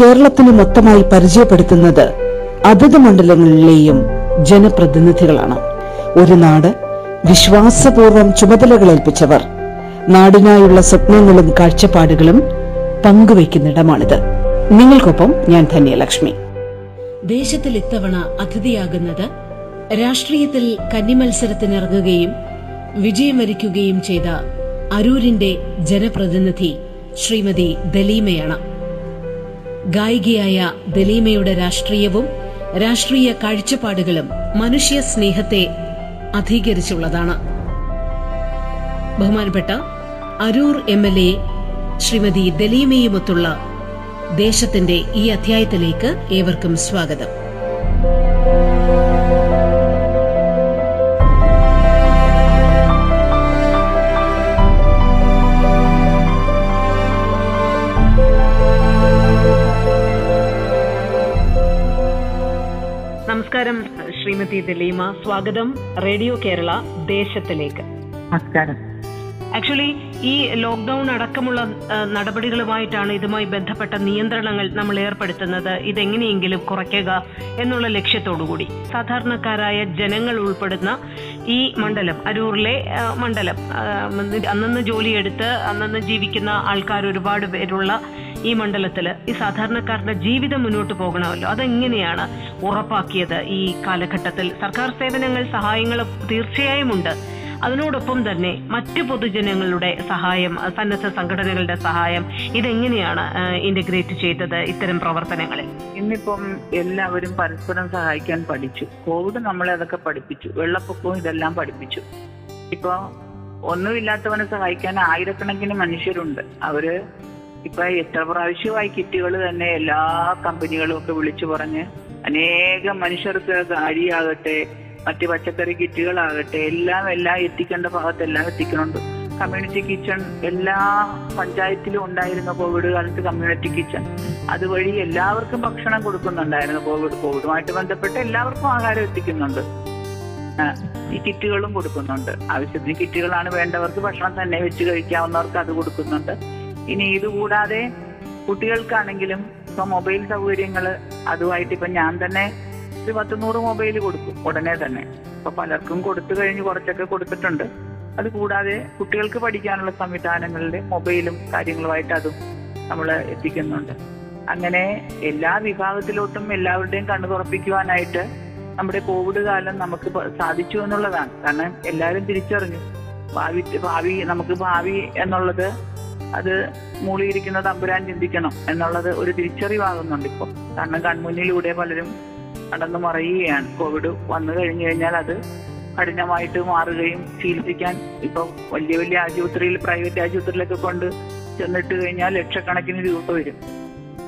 കേരളത്തിന് മൊത്തമായി പരിചയപ്പെടുത്തുന്നത് അതത് മണ്ഡലങ്ങളിലെയും ജനപ്രതിനിധികളാണ്. ഒരു നാട് വിശ്വാസപൂർവം ചുമതലകൾ ചുമതലകളേൽപ്പിച്ചവർ നാടിനായുള്ള സ്വപ്നങ്ങളും കാഴ്ചപ്പാടുകളും പങ്കുവയ്ക്കുന്നിടമാണിത്. നിങ്ങൾക്കൊപ്പം ഞാൻ ധന്യലക്ഷ്മി. ദേശത്തിൽ ഇത്തവണ അതിഥിയാകുന്നത് രാഷ്ട്രീയത്തിൽ കന്നിമത്സരത്തിനിറങ്ങുകയും വിജയം വരിക്കുകയും ചെയ്ത അരൂരിന്റെ ജനപ്രതിനിധി ശ്രീമതി ദലീമയാണ്. ഗായികയായ ദലീമയുടെ രാഷ്ട്രീയവും രാഷ്ട്രീയ കാഴ്ചപ്പാടുകളും മനുഷ്യ സ്നേഹത്തെ അധീകരിച്ചുള്ളതാണ്. ബഹുമാനപ്പെട്ട Aroor M L A Shrimati ദലീമയുമൊത്തുള്ള ദേശത്തിന്റെ ഈ അധ്യായത്തിലേക്ക് ഏവർക്കും സ്വാഗതം. നമസ്കാരം ശ്രീമതി ദലീമ. സ്വാഗതം റേഡിയോ കേരള ദേശത്തിലേക്ക്. നമസ്കാരം. ആക്ച്വലി ഈ ലോക്ക്ഡൌൺ അടക്കമുള്ള നടപടികളുമായിട്ടാണ് ഇതുമായി ബന്ധപ്പെട്ട നിയന്ത്രണങ്ങൾ നമ്മൾ ഏർപ്പെടുത്തുന്നത്. ഇതെങ്ങനെയെങ്കിലും കുറയ്ക്കുക എന്നുള്ള ലക്ഷ്യത്തോടുകൂടി. സാധാരണക്കാരായ ജനങ്ങൾ ഉൾപ്പെടുന്ന ഈ മണ്ഡലം അരൂറിലെ മണ്ഡലം അന്നന്ന് ജോലിയെടുത്ത് അന്നന്ന് ജീവിക്കുന്ന ആൾക്കാർ ഒരുപാട് പേരുള്ള ഈ മണ്ഡലത്തിൽ ഈ സാധാരണക്കാരുടെ ജീവിതം മുന്നോട്ട് പോകണമല്ലോ. അതെങ്ങനെയാണ് ഉറപ്പാക്കിയത് ഈ കാലഘട്ടത്തിൽ? സർക്കാർ സേവനങ്ങൾ സഹായങ്ങൾ തീർച്ചയായും ഉണ്ട്. അതിനോടൊപ്പം തന്നെ മറ്റു പൊതുജനങ്ങളുടെ സഹായം സന്നദ്ധ സംഘടനകളുടെ സഹായം ഇതെങ്ങനെയാണ് ഇന്റഗ്രേറ്റ് ചെയ്തത് ഇത്തരം പ്രവർത്തനങ്ങളിൽ? ഇന്നിപ്പം എല്ലാവരും പരസ്പരം സഹായിക്കാൻ പഠിച്ചു. കോവിഡ് നമ്മളെ അതൊക്കെ പഠിപ്പിച്ചു. വെള്ളപ്പൊക്കവും ഇതെല്ലാം പഠിപ്പിച്ചു. ഇപ്പൊ ഒന്നുമില്ലാത്തവനെ സഹായിക്കാൻ ആയിരക്കണക്കിന് മനുഷ്യരുണ്ട്. അവർ ഇപ്പൊ എത്ര പ്രാവശ്യമായി കിറ്റുകൾ തന്നെ എല്ലാ കമ്പനികളും ഒക്കെ വിളിച്ചു പറഞ്ഞ് അനേകം മനുഷ്യർക്ക് അരിയാകട്ടെ മറ്റ് പച്ചക്കറി കിറ്റുകളാകട്ടെ എല്ലാം എല്ലാം എത്തിക്കേണ്ട ഭാഗത്തെല്ലാം എത്തിക്കുന്നുണ്ട് കമ്മ്യൂണിറ്റി കിച്ചൺ എല്ലാ പഞ്ചായത്തിലും ഉണ്ടായിരുന്ന കോവിഡ് കാലത്ത് കമ്മ്യൂണിറ്റി കിച്ചൺ അതുവഴി എല്ലാവർക്കും ഭക്ഷണം കൊടുക്കുന്നുണ്ടായിരുന്നു കോവിഡ് കോവിഡുമായിട്ട് ബന്ധപ്പെട്ട് എല്ലാവർക്കും ആഹാരം എത്തിക്കുന്നുണ്ട്. ഈ കിറ്റുകളും കൊടുക്കുന്നുണ്ട്. ആവശ്യത്തിന് കിറ്റുകളാണ് വേണ്ടവർക്ക് ഭക്ഷണം തന്നെ വെച്ച് കഴിക്കാവുന്നവർക്ക് അത് കൊടുക്കുന്നുണ്ട്. ഇനി ഇതുകൂടാതെ കുട്ടികൾക്കാണെങ്കിലും ഇപ്പൊ മൊബൈൽ സൗകര്യങ്ങൾ അതുമായിട്ട് ഇപ്പൊ ഞാൻ തന്നെ ഒരു പത്തുനൂറ് മൊബൈൽ കൊടുക്കും ഉടനെ തന്നെ. ഇപ്പൊ പലർക്കും കൊടുത്തു കഴിഞ്ഞ് കുറച്ചൊക്കെ കൊടുത്തിട്ടുണ്ട്. അത് കൂടാതെ കുട്ടികൾക്ക് പഠിക്കാനുള്ള സംവിധാനങ്ങളിലെ മൊബൈലും കാര്യങ്ങളുമായിട്ട് അതും നമ്മൾ എത്തിക്കുന്നുണ്ട്. അങ്ങനെ എല്ലാ വിഭാഗത്തിലോട്ടും എല്ലാവരുടെയും കണ്ണു തുറപ്പിക്കുവാനായിട്ട് നമ്മുടെ കോവിഡ് കാലം നമുക്ക് സാധിച്ചു എന്നുള്ളതാണ്. കാരണം എല്ലാവരും തിരിച്ചറിഞ്ഞു. ഭാവി ഭാവി നമുക്ക് ഭാവി എന്നുള്ളത് അത് മൂളിയിരിക്കുന്ന തമ്പുരാൻ ചിന്തിക്കണം എന്നുള്ളത് ഒരു തിരിച്ചറിവാകുന്നുണ്ട് ഇപ്പോൾ കാരണം കൺമുന്നിലൂടെ പലരും നടന്നു മറയുകയാണ്. കോവിഡ് വന്നു കഴിഞ്ഞു കഴിഞ്ഞാൽ അത് കഠിനമായിട്ട് മാറുകയും ചികിത്സിക്കാൻ ഇപ്പം വലിയ വലിയ ആശുപത്രിയിൽ പ്രൈവറ്റ് ആശുപത്രിയിലൊക്കെ കൊണ്ട് ചെന്നിട്ട് കഴിഞ്ഞാൽ ലക്ഷക്കണക്കിന് രൂപ വരും.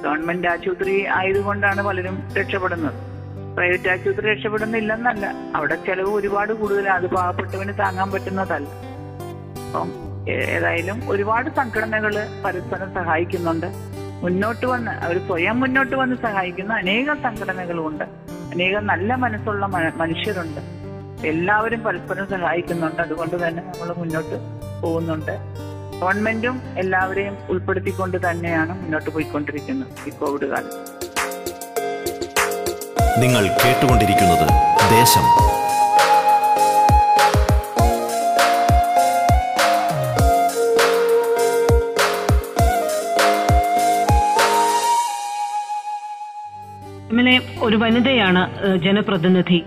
ഗവൺമെന്റ് ആശുപത്രി ആയതുകൊണ്ടാണ് പലരും രക്ഷപ്പെടുന്നത്. പ്രൈവറ്റ് ആശുപത്രി രക്ഷപ്പെടുന്നില്ലെന്നല്ല. അവിടെ ചെലവ് ഒരുപാട് കൂടുതലാണ്. അത് പാവപ്പെട്ടവന് താങ്ങാൻ പറ്റുന്നതല്ല. അപ്പം ഏതായാലും ഒരുപാട് സംഘടനകൾ പരസ്പരം സഹായിക്കുന്നുണ്ട്. മുന്നോട്ട് വന്ന് അവർ സ്വയം മുന്നോട്ട് വന്ന് സഹായിക്കുന്ന അനേകം സംഘടനകളുമുണ്ട് അനേകം നല്ല മനസ്സുള്ള മനുഷ്യരുണ്ട്. എല്ലാവരും പരസ്പരം സഹായിക്കുന്നുണ്ട്. അതുകൊണ്ട് തന്നെ നമ്മൾ മുന്നോട്ട് പോകുന്നുണ്ട്. ഗവൺമെന്റും എല്ലാവരെയും ഉൾപ്പെടുത്തിക്കൊണ്ട് തന്നെയാണ് മുന്നോട്ട് പോയിക്കൊണ്ടിരിക്കുന്നത് ഈ കോവിഡ് കാലം നിങ്ങൾ കേട്ടുകൊണ്ടിരിക്കുന്നത് ദേശം ഒരു വനിതയാണ് ജനപ്രതിനിധി.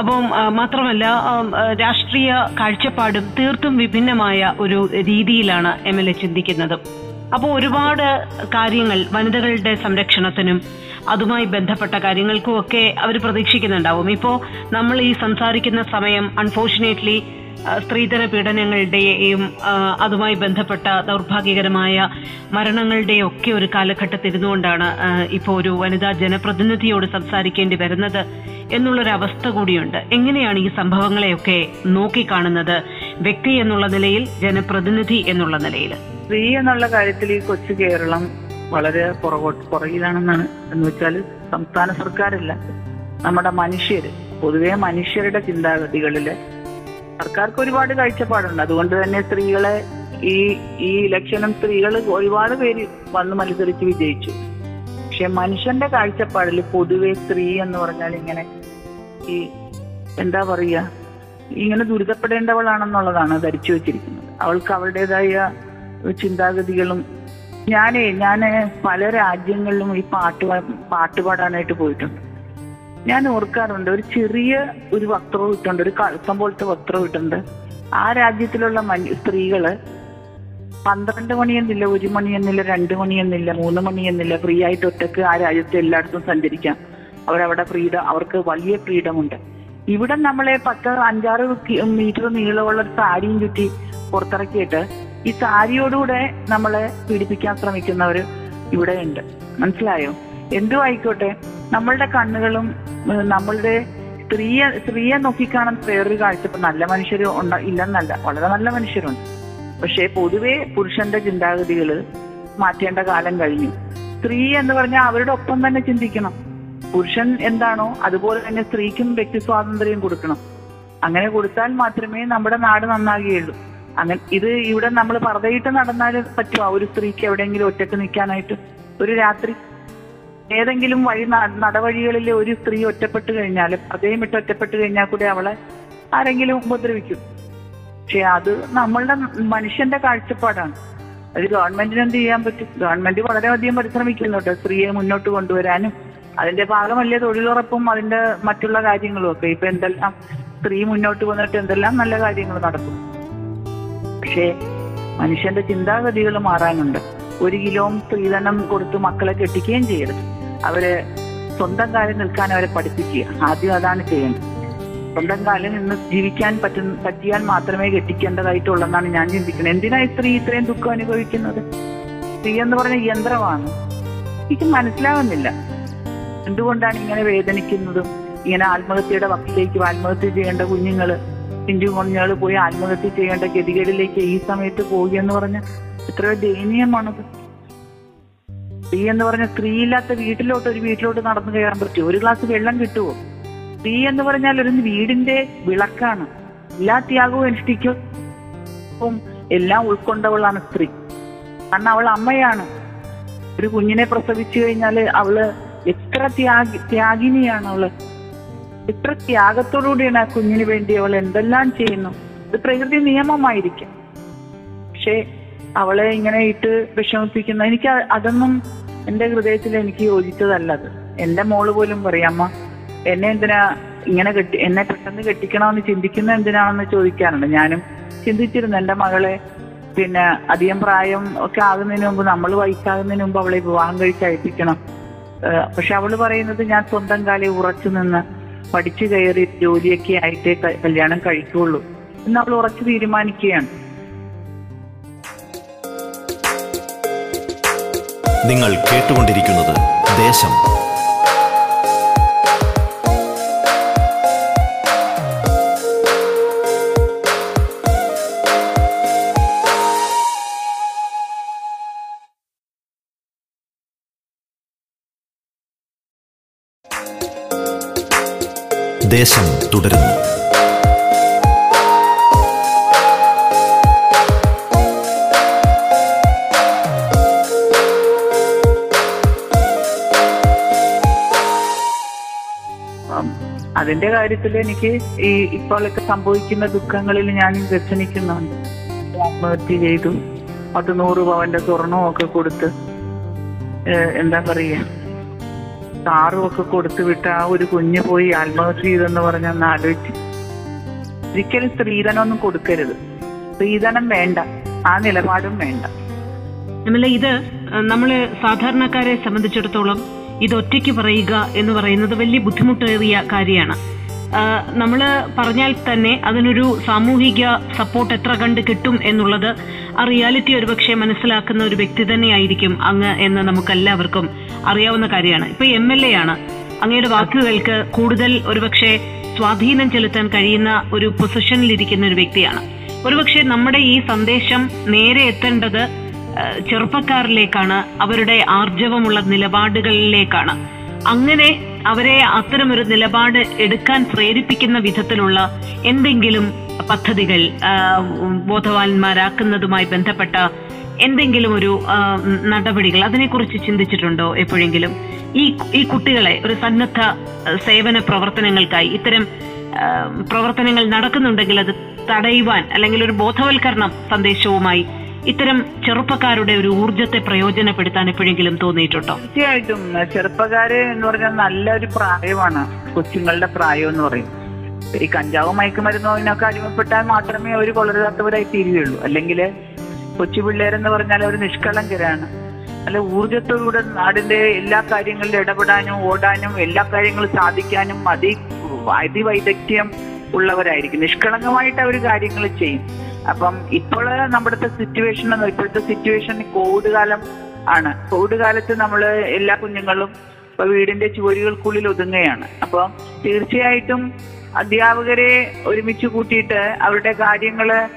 അപ്പം മാത്രമല്ല രാഷ്ട്രീയ കാഴ്ചപ്പാടും തീർത്തും വിഭിന്നമായ ഒരു രീതിയിലാണ് എം എൽ എ ചിന്തിക്കുന്നത്. അപ്പോൾ ഒരുപാട് കാര്യങ്ങൾ വനിതകളുടെ സംരക്ഷണത്തിനും അതുമായി ബന്ധപ്പെട്ട കാര്യങ്ങൾക്കും ഒക്കെ അവർ പ്രതീക്ഷിക്കുന്നുണ്ടാവും. ഇപ്പോൾ നമ്മൾ ഈ സംസാരിക്കുന്ന സമയം അൺഫോർച്ചുനേറ്റ്ലി സ്ത്രീധന പീഡനങ്ങളുടെയും അതുമായി ബന്ധപ്പെട്ട ദൗർഭാഗ്യകരമായ മരണങ്ങളുടെയും ഒക്കെ ഒരു കാലഘട്ടത്തിരുന്നുകൊണ്ടാണ് ഇപ്പോൾ ഒരു വനിതാ ജനപ്രതിനിധിയോട് സംസാരിക്കേണ്ടി വരുന്നത് എന്നുള്ളൊരു അവസ്ഥ കൂടിയുണ്ട്. എങ്ങനെയാണ് ഈ സംഭവങ്ങളെയൊക്കെ നോക്കിക്കാണുന്നത്? വ്യക്തി എന്നുള്ള നിലയിൽ ജനപ്രതിനിധി എന്നുള്ള നിലയിൽ? സ്ത്രീ എന്നുള്ള കാര്യത്തിൽ ഈ കൊച്ചു കേരളം വളരെ പുറകോട്ട് പുറകിലാണെന്നാണ് എന്ന് വെച്ചാൽ സംസ്ഥാന സർക്കാരല്ല. നമ്മുടെ മനുഷ്യര് പൊതുവെ മനുഷ്യരുടെ ചിന്താഗതികളിൽ സർക്കാർക്ക് ഒരുപാട് കാഴ്ചപ്പാടുണ്ട്. അതുകൊണ്ട് തന്നെ സ്ത്രീകളെ ഈ ഈ ഇലക്ഷനും സ്ത്രീകൾ ഒരുപാട് പേര് വന്ന് മത്സരിച്ച് വിജയിച്ചു. പക്ഷെ മനുഷ്യന്റെ കാഴ്ചപ്പാടിൽ പൊതുവെ സ്ത്രീ എന്ന് പറഞ്ഞാൽ ഇങ്ങനെ ഈ എന്താ പറയുക ഇങ്ങനെ ദുരിതപ്പെടേണ്ടവളാണെന്നുള്ളതാണ് ധരിച്ചു വെച്ചിരിക്കുന്നത്. അവൾക്ക് അവളുടേതായ ചിന്താഗതികളും ഞാനേ ഞാൻ പല രാജ്യങ്ങളിലും ഈ പാട്ട് പാട്ട് പാടാനായിട്ട് പോയിട്ടുണ്ട്. ഞാൻ ഓർക്കാറുണ്ട് ഒരു ചെറിയ ഒരു വസ്ത്രം ഇട്ടുണ്ട് ഒരു കഴുത്തം പോലത്തെ വസ്ത്രം ഇട്ടുണ്ട്. ആ രാജ്യത്തിലുള്ള സ്ത്രീകൾ പന്ത്രണ്ട് മണിയെന്നില്ല ഒരു മണിയെന്നില്ല രണ്ട് മണിയെന്നില്ല മൂന്ന് മണിയെന്നില്ല ഫ്രീ ആയിട്ട് ഒറ്റയ്ക്ക് ആ രാജ്യത്ത് എല്ലായിടത്തും സഞ്ചരിക്കാം. അവരവിടെ ഫ്രീഡം അവർക്ക് വലിയ ഫ്രീഡം ഉണ്ട് ഇവിടെ നമ്മളെ പത്ത് അഞ്ചാറ് മീറ്റർ നീളമുള്ള ഒരു സാരിയും ചുറ്റി പുറത്തിറക്കിയിട്ട് ഈ സാരിയോടുകൂടെ നമ്മളെ പീഡിപ്പിക്കാൻ ശ്രമിക്കുന്നവർ ഇവിടെ ഉണ്ട് മനസ്സിലായോ? എന്തും ആയിക്കോട്ടെ നമ്മളുടെ കണ്ണുകളും നമ്മളുടെ സ്ത്രീയെ സ്ത്രീയെ നോക്കിക്കാണുന്ന വേറൊരു കാഴ്ച. നല്ല മനുഷ്യർ ഉണ്ട ഇല്ലെന്നല്ല വളരെ നല്ല മനുഷ്യരുണ്ട്. പക്ഷേ പൊതുവേ പുരുഷന്റെ ചിന്താഗതികൾ മാറ്റേണ്ട കാലം കഴിഞ്ഞു. സ്ത്രീ എന്ന് പറഞ്ഞാൽ അവരുടെ ഒപ്പം തന്നെ ചിന്തിക്കണം. പുരുഷൻ എന്താണോ അതുപോലെ തന്നെ സ്ത്രീക്കും വ്യക്തി സ്വാതന്ത്ര്യം കൊടുക്കണം. അങ്ങനെ കൊടുത്താൽ മാത്രമേ നമ്മുടെ നാട് നന്നാകുകയുള്ളൂ. അങ്ങനെ ഇത് ഇവിടെ നമ്മൾ പറതയിട്ട് നടന്നാൽ പറ്റുമോ ഒരു സ്ത്രീക്ക് എവിടെയെങ്കിലും ഒറ്റയ്ക്ക് നിൽക്കാനായിട്ട്. ഒരു രാത്രി ഏതെങ്കിലും വഴി നടവഴികളിൽ ഒരു സ്ത്രീ ഒറ്റപ്പെട്ട് കഴിഞ്ഞാൽ അതേ ഇട്ട് ഒറ്റപ്പെട്ട് കഴിഞ്ഞാൽ കൂടെ അവളെ ആരെങ്കിലും ഉപദ്രവിക്കും. പക്ഷെ അത് നമ്മളുടെ മനുഷ്യന്റെ കാഴ്ചപ്പാടാണ്. അത് ഗവൺമെന്റിന് എന്ത് ചെയ്യാൻ പറ്റും? ഗവൺമെന്റ് വളരെയധികം പരിശ്രമിക്കുന്നുണ്ട് സ്ത്രീയെ മുന്നോട്ട് കൊണ്ടുവരാനും. അതിന്റെ ഭാഗമല്ലേ തൊഴിലുറപ്പും അതിന്റെ മറ്റുള്ള കാര്യങ്ങളും ഒക്കെ. ഇപ്പൊ എന്തെല്ലാം സ്ത്രീ മുന്നോട്ട് വന്നിട്ട് എന്തെല്ലാം നല്ല കാര്യങ്ങൾ നടക്കും. പക്ഷേ മനുഷ്യന്റെ ചിന്താഗതികൾ മാറാനുണ്ട്. ഒരു കിലോ സ്ത്രീധനം കൊടുത്ത് മക്കളെ കെട്ടിക്കുകയും ചെയ്യരുത്. അവർ സ്വന്തം കാലിൽ നിൽക്കാൻ അവരെ പഠിപ്പിക്കുക. ആദ്യം അതാണ് ചെയ്യേണ്ടത്. സ്വന്തം കാലിൽ നിന്ന് ജീവിക്കാൻ പറ്റുന്ന പറ്റിയാൽ മാത്രമേ കെട്ടിക്കേണ്ടതായിട്ടുള്ളെന്നാണ് ഞാൻ ചിന്തിക്കുന്നത്. എന്തിനാ സ്ത്രീ ഇത്രയും ദുഃഖം അനുഭവിക്കുന്നത്? സ്ത്രീ എന്ന് പറഞ്ഞ യന്ത്രമാണ്. എനിക്ക് മനസ്സിലാവുന്നില്ല. എന്തുകൊണ്ടാണ് ഇങ്ങനെ വേദനിക്കുന്നതും ഇങ്ങനെ ആത്മഹത്യയുടെ വക്കിലേക്ക് ആത്മഹത്യ ചെയ്യേണ്ട കുഞ്ഞുങ്ങൾ പിഞ്ചു കുഞ്ഞുങ്ങൾ പോയി ആത്മഹത്യ ചെയ്യേണ്ട ഗതികേടിലേക്ക് ഈ സമയത്ത് പോയി എന്ന് പറഞ്ഞ എത്രയോ ദയനീയമാണത്. സ്ത്രീ എന്ന് പറഞ്ഞ സ്ത്രീ ഇല്ലാത്ത വീട്ടിലോട്ട് ഒരു വീട്ടിലോട്ട് നടന്നു കയറാൻ പറ്റുമോ? ഒരു ഗ്ലാസ് വെള്ളം കിട്ടുമോ സ്ത്രീ എന്ന് പറഞ്ഞാൽ ഒരു വീടിന്റെ വിളക്കാണ്. എല്ലാ ത്യാഗവും അനുഷ്ഠിക്കും. എല്ലാം ഉൾക്കൊണ്ടവളാണ് സ്ത്രീ. കാരണം അവൾ അമ്മയാണ്. ഒരു കുഞ്ഞിനെ പ്രസവിച്ചു കഴിഞ്ഞാൽ അവൾ എത്ര ത്യാഗി ത്യാഗിനിയാണ് അവൾ. എത്ര ത്യാഗത്തോടുകൂടിയാണ് ആ കുഞ്ഞിന് വേണ്ടി അവൾ എന്തെല്ലാം ചെയ്യുന്നു. ഇത് പ്രകൃതി നിയമമായിരിക്കും. പക്ഷെ അവളെ ഇങ്ങനെ ഇട്ട് വിഷമിപ്പിക്കുന്ന എനിക്ക് അതൊന്നും എന്റെ ഹൃദയത്തിൽ എനിക്ക് യോജിച്ചതല്ല അത്. എന്റെ മോൾ പോലും പറയാമ്മ എന്നെ എന്തിനാ ഇങ്ങനെ കെട്ടി എന്നെ പെട്ടെന്ന് കെട്ടിക്കണമെന്ന് ചിന്തിക്കുന്ന എന്തിനാണെന്ന് ചോദിക്കാറുണ്ട്. ഞാനും ചിന്തിച്ചിരുന്നു എന്റെ മകളെ പിന്നെ അധികം പ്രായം ഒക്കെ ആകുന്നതിന് മുമ്പ് നമ്മൾ വയസ്സാകുന്നതിന് മുമ്പ് അവളെ വിവാഹം കഴിച്ച് അയപ്പിക്കണം. പക്ഷെ അവൾ പറയുന്നത് ഞാൻ സ്വന്തം കാലിൽ ഉറച്ചു നിന്ന് പഠിച്ചു കയറി ജോലിയൊക്കെ ആയിട്ടേ കല്യാണം കഴിക്കുള്ളൂ എന്ന് അവൾ ഉറച്ചു തീരുമാനിക്കുകയാണ്. നിങ്ങൾ കേട്ടുകൊണ്ടിരിക്കുന്നത് ദേശം. ദേശം തുടരുന്നു. അതിന്റെ കാര്യത്തിൽ എനിക്ക് ഈ ഇപ്പോഴൊക്കെ സംഭവിക്കുന്ന ദുഃഖങ്ങളിൽ ഞാൻ വ്യസനിക്കുന്നുണ്ട്. ആത്മഹത്യ ചെയ്തു. അത് നൂറ് പവന്റെ സ്വർണവും ഒക്കെ കൊടുത്ത് എന്താ പറയുക കാറും ഒക്കെ കൊടുത്തു വിട്ട് ആ ഒരു കുഞ്ഞ് പോയി ആത്മഹത്യ ചെയ്തെന്ന് പറഞ്ഞൊന്ന് ആലോചിച്ച്. ഒരിക്കലും സ്ത്രീധനമൊന്നും കൊടുക്കരുത്. സ്ത്രീധനം വേണ്ട. ആ നിലപാടും വേണ്ട. നമ്മളെ ഇത് നമ്മൾ സാധാരണക്കാരെ സംബന്ധിച്ചിടത്തോളം ഇത് ഒറ്റയ്ക്ക് പറയുക എന്ന് പറയുന്നത് വലിയ ബുദ്ധിമുട്ടേറിയ കാര്യമാണ്. നമ്മൾ പറഞ്ഞാൽ തന്നെ അതിനൊരു സാമൂഹിക സപ്പോർട്ട് എത്ര കണ്ട് കിട്ടും എന്നുള്ളത് ആ റിയാലിറ്റി ഒരുപക്ഷെ മനസ്സിലാക്കുന്ന ഒരു വ്യക്തി തന്നെയായിരിക്കും അങ്ങ് എന്ന് നമുക്കെല്ലാവർക്കും അറിയാവുന്ന കാര്യമാണ്. ഇപ്പൊ എം എൽ എ ആണ്. അങ്ങയുടെ വാക്കുകൾക്ക് കൂടുതൽ ഒരുപക്ഷെ സ്വാധീനം ചെലുത്താൻ കഴിയുന്ന ഒരു പൊസിഷനിലിരിക്കുന്ന ഒരു വ്യക്തിയാണ്. ഒരുപക്ഷെ നമ്മുടെ ഈ സന്ദേശം നേരെ എത്തേണ്ടത് ചെറുപ്പക്കാരിലേക്കാണ് അവരുടെ ആർജവമുള്ള നിലപാടുകളിലേക്കാണ്. അങ്ങനെ അവരെ അത്തരമൊരു നിലപാട് എടുക്കാൻ പ്രേരിപ്പിക്കുന്ന വിധത്തിലുള്ള എന്തെങ്കിലും പദ്ധതികൾ ബോധവാന്മാരാക്കുന്നതുമായി ബന്ധപ്പെട്ട എന്തെങ്കിലും ഒരു നടപടികൾ അതിനെക്കുറിച്ച് ചിന്തിച്ചിട്ടുണ്ടോ എപ്പോഴെങ്കിലും? ഈ ഈ കുട്ടികളെ ഒരു സന്നദ്ധ സേവന പ്രവർത്തനങ്ങൾക്കായി ഇത്തരം പ്രവർത്തനങ്ങൾ നടക്കുന്നുണ്ടെങ്കിൽ അത് തടയുവാൻ അല്ലെങ്കിൽ ഒരു ബോധവൽക്കരണം സന്ദേശവുമായി ഇത്തരം ചെറുപ്പക്കാരുടെ ഒരു ഊർജത്തെ പ്രയോജനപ്പെടുത്താൻ എപ്പോഴെങ്കിലും തോന്നിയിട്ടുണ്ടോ? തീർച്ചയായിട്ടും. ചെറുപ്പക്കാര് എന്ന് പറഞ്ഞാൽ നല്ലൊരു പ്രായമാണ്. കൊച്ചുങ്ങളുടെ പ്രായം എന്ന് പറയും. ഈ കഞ്ചാവ് മയക്കുമരുന്നോ ഇതിനൊക്കെ അടിമപ്പെട്ടാൽ മാത്രമേ അവർ കൊളരാത്തവരായി തീരുകയുള്ളൂ. അല്ലെങ്കിൽ കൊച്ചു പിള്ളേരെന്ന് പറഞ്ഞാൽ അവർ നിഷ്കളങ്കരാണ്. നല്ല ഊർജത്തോടുകൂടെ നാടിന്റെ എല്ലാ കാര്യങ്ങളിലും ഇടപെടാനും ഓടാനും എല്ലാ കാര്യങ്ങളും സാധിക്കാനും അതി അതിവൈദഗ്ധ്യം ഉള്ളവരായിരിക്കും. നിഷ്കളങ്കമായിട്ട് അവർ കാര്യങ്ങൾ ചെയ്യും. അപ്പം ഇപ്പോൾ നമ്മുടെ സിറ്റുവേഷൻ ഇപ്പോഴത്തെ സിറ്റുവേഷൻ കോവിഡ് കാലം ആണ്. കോവിഡ് കാലത്ത് നമ്മൾ എല്ലാ കുഞ്ഞുങ്ങളും ഇപ്പൊ വീടിന്റെ ചുവരുകൾക്കുള്ളിൽ ഒതുങ്ങുകയാണ്. അപ്പം തീർച്ചയായിട്ടും അധ്യാപകരെ ഒരുമിച്ച് കൂട്ടിയിട്ട് അവരുടെ കാര്യങ്ങൾ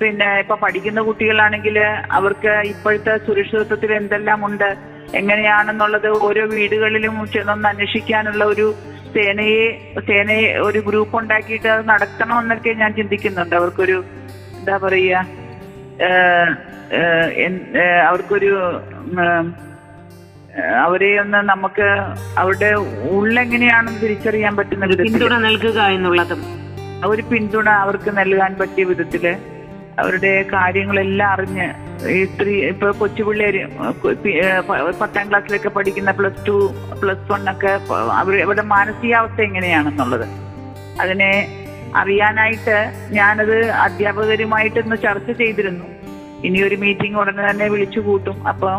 പിന്നെ ഇപ്പൊ പഠിക്കുന്ന കുട്ടികളാണെങ്കിൽ അവർക്ക് ഇപ്പോഴത്തെ സുരക്ഷിതത്വത്തിൽ എന്തെല്ലാം ഉണ്ട് എങ്ങനെയാണെന്നുള്ളത് ഓരോ വീടുകളിലും ചെന്നൊന്ന് അന്വേഷിക്കാനുള്ള ഒരു സേനയെ സേനയെ ഒരു ഗ്രൂപ്പ് ഉണ്ടാക്കിയിട്ട് അത് നടത്തണമെന്നൊക്കെ ഞാൻ ചിന്തിക്കുന്നുണ്ട്. അവർക്കൊരു എന്താ പറയുക അവർക്കൊരു അവരെ ഒന്ന് നമുക്ക് അവരുടെ ഉള്ളെങ്ങനെയാണെന്ന് തിരിച്ചറിയാൻ പറ്റുന്ന വിധത്തിൽ പിന്തുണ നൽകുക എന്നുള്ളതും. ഒരു പിന്തുണ അവർക്ക് നൽകാൻ പറ്റിയ വിധത്തിൽ അവരുടെ കാര്യങ്ങളെല്ലാം അറിഞ്ഞ് ഈ സ്ത്രീ ഇപ്പൊ കൊച്ചുപിള്ളേര് പത്താം ക്ലാസ്സിലൊക്കെ പഠിക്കുന്ന പ്ലസ് ടു പ്ലസ് വൺ ഒക്കെ അവരുടെ മാനസികാവസ്ഥ എങ്ങനെയാണെന്നുള്ളത്. അതിനെ അറിയാനായിട്ട് ഞാനത് അധ്യാപകരുമായിട്ട് ഇന്ന് ചർച്ച ചെയ്തിരുന്നു. ഇനി ഒരു മീറ്റിംഗ് ഉടനെ തന്നെ വിളിച്ചു കൂട്ടും. അപ്പൊ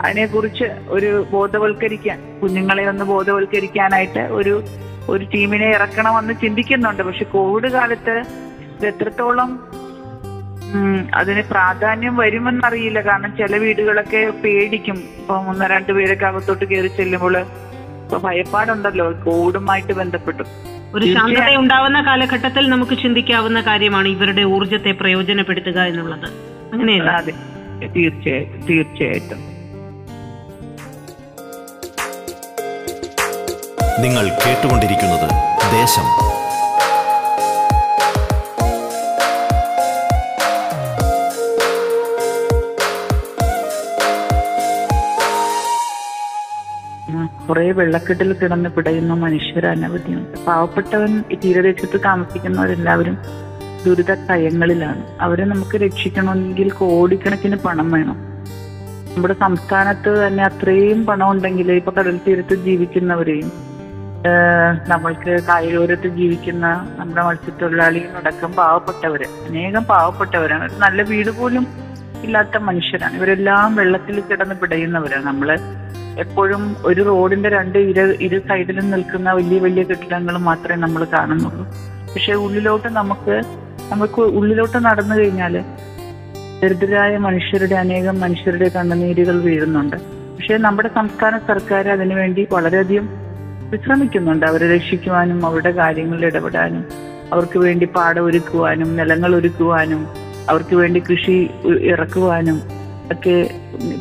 അതിനെക്കുറിച്ച് ഒരു ബോധവൽക്കരിക്കാൻ കുഞ്ഞുങ്ങളെ ഒന്ന് ബോധവൽക്കരിക്കാനായിട്ട് ഒരു ഒരു ടീമിനെ ഇറക്കണമെന്ന് ചിന്തിക്കുന്നുണ്ട്. പക്ഷെ കോവിഡ് കാലത്ത് ഇത് എത്രത്തോളം അതിന് പ്രാധാന്യം വരുമെന്നറിയില്ല. കാരണം ചില വീടുകളൊക്കെ പേടിക്കും. ഇപ്പൊ ഒന്ന് രണ്ടു പേരൊക്കെ അകത്തോട്ട് കയറി ചെല്ലുമ്പോൾ ഇപ്പൊ ഭയപ്പാടുണ്ടല്ലോ. കോവിഡുമായിട്ട് ബന്ധപ്പെട്ടു. ഒരു ശാന്തത ഉണ്ടാവുന്ന കാലഘട്ടത്തിൽ നമുക്ക് ചിന്തിക്കാവുന്ന കാര്യമാണ് ഇവരുടെ ഊർജത്തെ പ്രയോജനപ്പെടുത്തുക എന്നുള്ളത്. അങ്ങനെയല്ല? അതെ. തീർച്ചയായിട്ടും തീർച്ചയായിട്ടും. നിങ്ങൾ കേട്ടുകൊണ്ടിരിക്കുന്നത് ദേശം. കുറെ വെള്ളക്കെട്ടിൽ കിടന്ന് പിടയുന്ന മനുഷ്യർ അനവധിയുണ്ട്. പാവപ്പെട്ടവൻ ഈ തീരദേശത്ത് താമസിക്കുന്നവരെല്ലാവരും ദുരിത കയങ്ങളിലാണ് അവരെ നമുക്ക് രക്ഷിക്കണമെങ്കിൽ കോടിക്കണക്കിന് പണം വേണം. നമ്മുടെ സംസ്ഥാനത്ത് തന്നെ അത്രയും പണം ഉണ്ടെങ്കിൽ ഇപ്പൊ കടൽ തീരത്ത് ജീവിക്കുന്നവരെയും നമ്മൾക്ക് കായലോരത്ത് ജീവിക്കുന്ന നമ്മുടെ മത്സ്യത്തൊഴിലാളികളടക്കം പാവപ്പെട്ടവര് അനേകം പാവപ്പെട്ടവരാണ്. നല്ല വീട് പോലും ഇല്ലാത്ത മനുഷ്യരാണ്. ഇവരെല്ലാം വെള്ളത്തിൽ കിടന്ന് പിടയുന്നവരാണ്. നമ്മൾ എപ്പോഴും ഒരു റോഡിന്റെ രണ്ട് ഇര ഇരു സൈഡിലും നിൽക്കുന്ന വലിയ വലിയ കെട്ടിടങ്ങൾ മാത്രമേ നമ്മൾ കാണുന്നുള്ളൂ. പക്ഷെ ഉള്ളിലോട്ട് നമുക്ക് നമുക്ക് ഉള്ളിലോട്ട് നടന്നു കഴിഞ്ഞാൽ ദരിദ്രരായ മനുഷ്യരുടെ അനേകം മനുഷ്യരുടെ കണ്ണുനീരുകൾ വീഴുന്നുണ്ട്. പക്ഷേ നമ്മുടെ സംസ്ഥാന സർക്കാർ അതിനുവേണ്ടി വളരെയധികം വിശ്രമിക്കുന്നുണ്ട്. അവരെ രക്ഷിക്കുവാനും അവരുടെ കാര്യങ്ങളിൽ ഇടപെടാനും അവർക്ക് വേണ്ടി പാടം ഒരുക്കുവാനും നിലങ്ങൾ ഒരുക്കുവാനും അവർക്ക് വേണ്ടി കൃഷി ഇറക്കുവാനും ഒക്കെ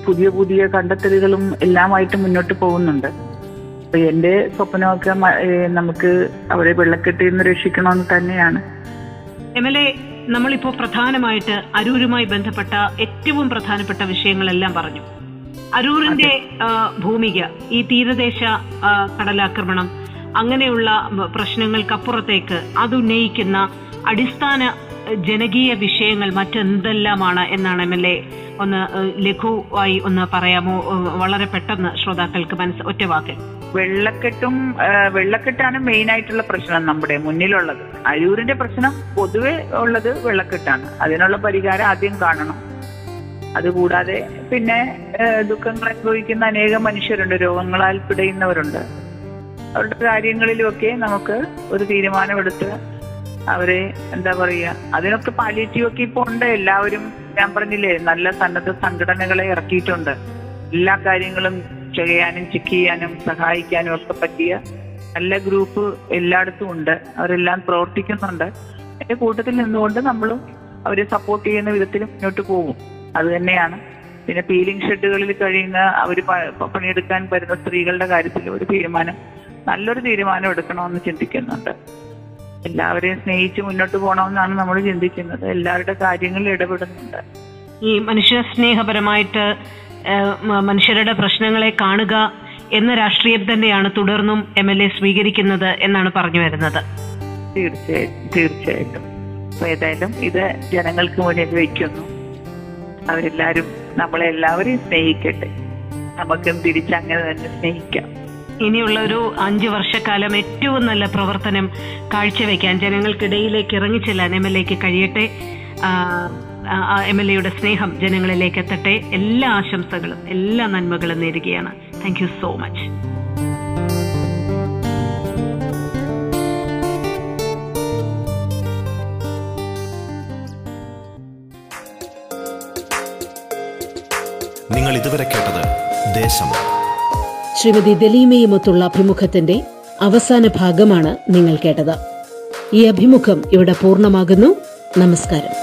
പുതിയ പുതിയ കണ്ടെത്തലുകളും എല്ലാമായിട്ട് മുന്നോട്ട് പോകുന്നുണ്ട്. അപ്പൊ എന്റെ സ്വപ്നമൊക്കെ നമുക്ക് അവരെ വെള്ളക്കെട്ടിൽ നിന്ന് രക്ഷിക്കണമെന്ന് തന്നെയാണ്. എം എൽ എ നമ്മളിപ്പോ പ്രധാനമായിട്ട് അരൂരുമായി ബന്ധപ്പെട്ട ഏറ്റവും പ്രധാനപ്പെട്ട വിഷയങ്ങളെല്ലാം പറഞ്ഞു. അരൂരിന്റെ ഭൂമിക ഈ തീരദേശ കടലാക്രമണം അങ്ങനെയുള്ള പ്രശ്നങ്ങൾക്കപ്പുറത്തേക്ക് അത് ഉന്നയിക്കുന്ന അടിസ്ഥാന ജനകീയ വിഷയങ്ങൾ മറ്റെന്തെല്ലാമാണ് എന്നാണ് എം എൽ എ ഒന്ന് ലഘുവായി ഒന്ന് പറയാമോ? വളരെ പെട്ടെന്ന് ശ്രോതാക്കൾക്ക് മനസ്സ് ഒറ്റവാക്ക്. വെള്ളക്കെട്ടും വെള്ളക്കെട്ടാണ് മെയിൻ ആയിട്ടുള്ള പ്രശ്നം നമ്മുടെ മുന്നിലുള്ളത്. അരൂരിന്റെ പ്രശ്നം പൊതുവെ ഉള്ളത് വെള്ളക്കെട്ടാണ്. അതിനുള്ള പരിഹാരം ആദ്യം കാണണം. അതുകൂടാതെ പിന്നെ ദുഃഖങ്ങൾ അനുഭവിക്കുന്ന അനേകം മനുഷ്യരുണ്ട് രോഗങ്ങളാൽ പിടയുന്നവരുണ്ട്. അവരുടെ കാര്യങ്ങളിലുമൊക്കെ നമുക്ക് ഒരു തീരുമാനമെടുത്ത് അവരെ എന്താ പറയുക അതിനൊക്കെ പാലിയേറ്റീവ് ഒക്കെ ഇപ്പോൾ ഉണ്ട്. എല്ലാവരും ഞാൻ പറഞ്ഞില്ലേ നല്ല സന്നദ്ധ സംഘടനകളെ ഇറക്കിയിട്ടുണ്ട്. എല്ലാ കാര്യങ്ങളും ചെയ്യാനും ചെക്ക് ചെയ്യാനും സഹായിക്കാനും ഒക്കെ പറ്റിയ നല്ല ഗ്രൂപ്പ് എല്ലായിടത്തും ഉണ്ട്. അവരെല്ലാം പ്രവർത്തിക്കുന്നുണ്ട്. എന്റെ കൂട്ടത്തിൽ നിന്നുകൊണ്ട് നമ്മളും അവരെ സപ്പോർട്ട് ചെയ്യുന്ന വിധത്തിൽ മുന്നോട്ട് പോകും. അത് തന്നെയാണ്. പിന്നെ പീലിംഗ് ഷെഡുകളിൽ കഴിയുന്ന അവർ പണിയെടുക്കാൻ വരുന്ന സ്ത്രീകളുടെ കാര്യത്തിൽ ഒരു തീരുമാനം നല്ലൊരു തീരുമാനം എടുക്കണമെന്ന് ചിന്തിക്കുന്നുണ്ട്. എല്ലാവരെയും സ്നേഹിച്ച് മുന്നോട്ട് പോകണമെന്നാണ് നമ്മൾ ചിന്തിക്കുന്നത്. എല്ലാവരുടെ കാര്യങ്ങളിൽ ഇടപെടുന്നുണ്ട്. ഈ മനുഷ്യ സ്നേഹപരമായിട്ട് മനുഷ്യരുടെ പ്രശ്നങ്ങളെ കാണുക എന്ന രാഷ്ട്രീയം തന്നെയാണ് തുടർന്നും എം എൽ എ സ്വീകരിക്കുന്നത് എന്നാണ് പറഞ്ഞു വരുന്നത്. തീർച്ചയായിട്ടും തീർച്ചയായിട്ടും. അപ്പൊ ഏതായാലും ഇത് ജനങ്ങൾക്ക് മുന്നിൽ വയ്ക്കുന്നു അവരെല്ലാരും നമ്മളെ എല്ലാവരെയും സ്നേഹിക്കട്ടെ. നമുക്കും തിരിച്ചങ്ങനെ തന്നെ സ്നേഹിക്കാം. ഇനിയുള്ള ഒരു അഞ്ചു വർഷക്കാലം ഏറ്റവും നല്ല പ്രവർത്തനം കാഴ്ചവെക്കാൻ ജനങ്ങൾക്കിടയിലേക്ക് ഇറങ്ങിച്ചെല്ലാൻ എം എൽ എക്ക് കഴിയട്ടെ. എം എൽ എയുടെ സ്നേഹം ജനങ്ങളിലേക്ക് എത്തട്ടെ. എല്ലാ ആശംസകളും എല്ലാ നന്മകളും നേരുകയാണ്. താങ്ക് യു സോ മച്ച് നിങ്ങൾ ഇതുവരെ കേട്ടത് ദേശം. ശ്രീമതി ദലീമയുമൊത്തുള്ള അഭിമുഖത്തിന്റെ അവസാന ഭാഗമാണ് നിങ്ങൾ കേട്ടത്. ഈ അഭിമുഖം ഇവിടെ പൂർണമാകുന്നു. നമസ്കാരം.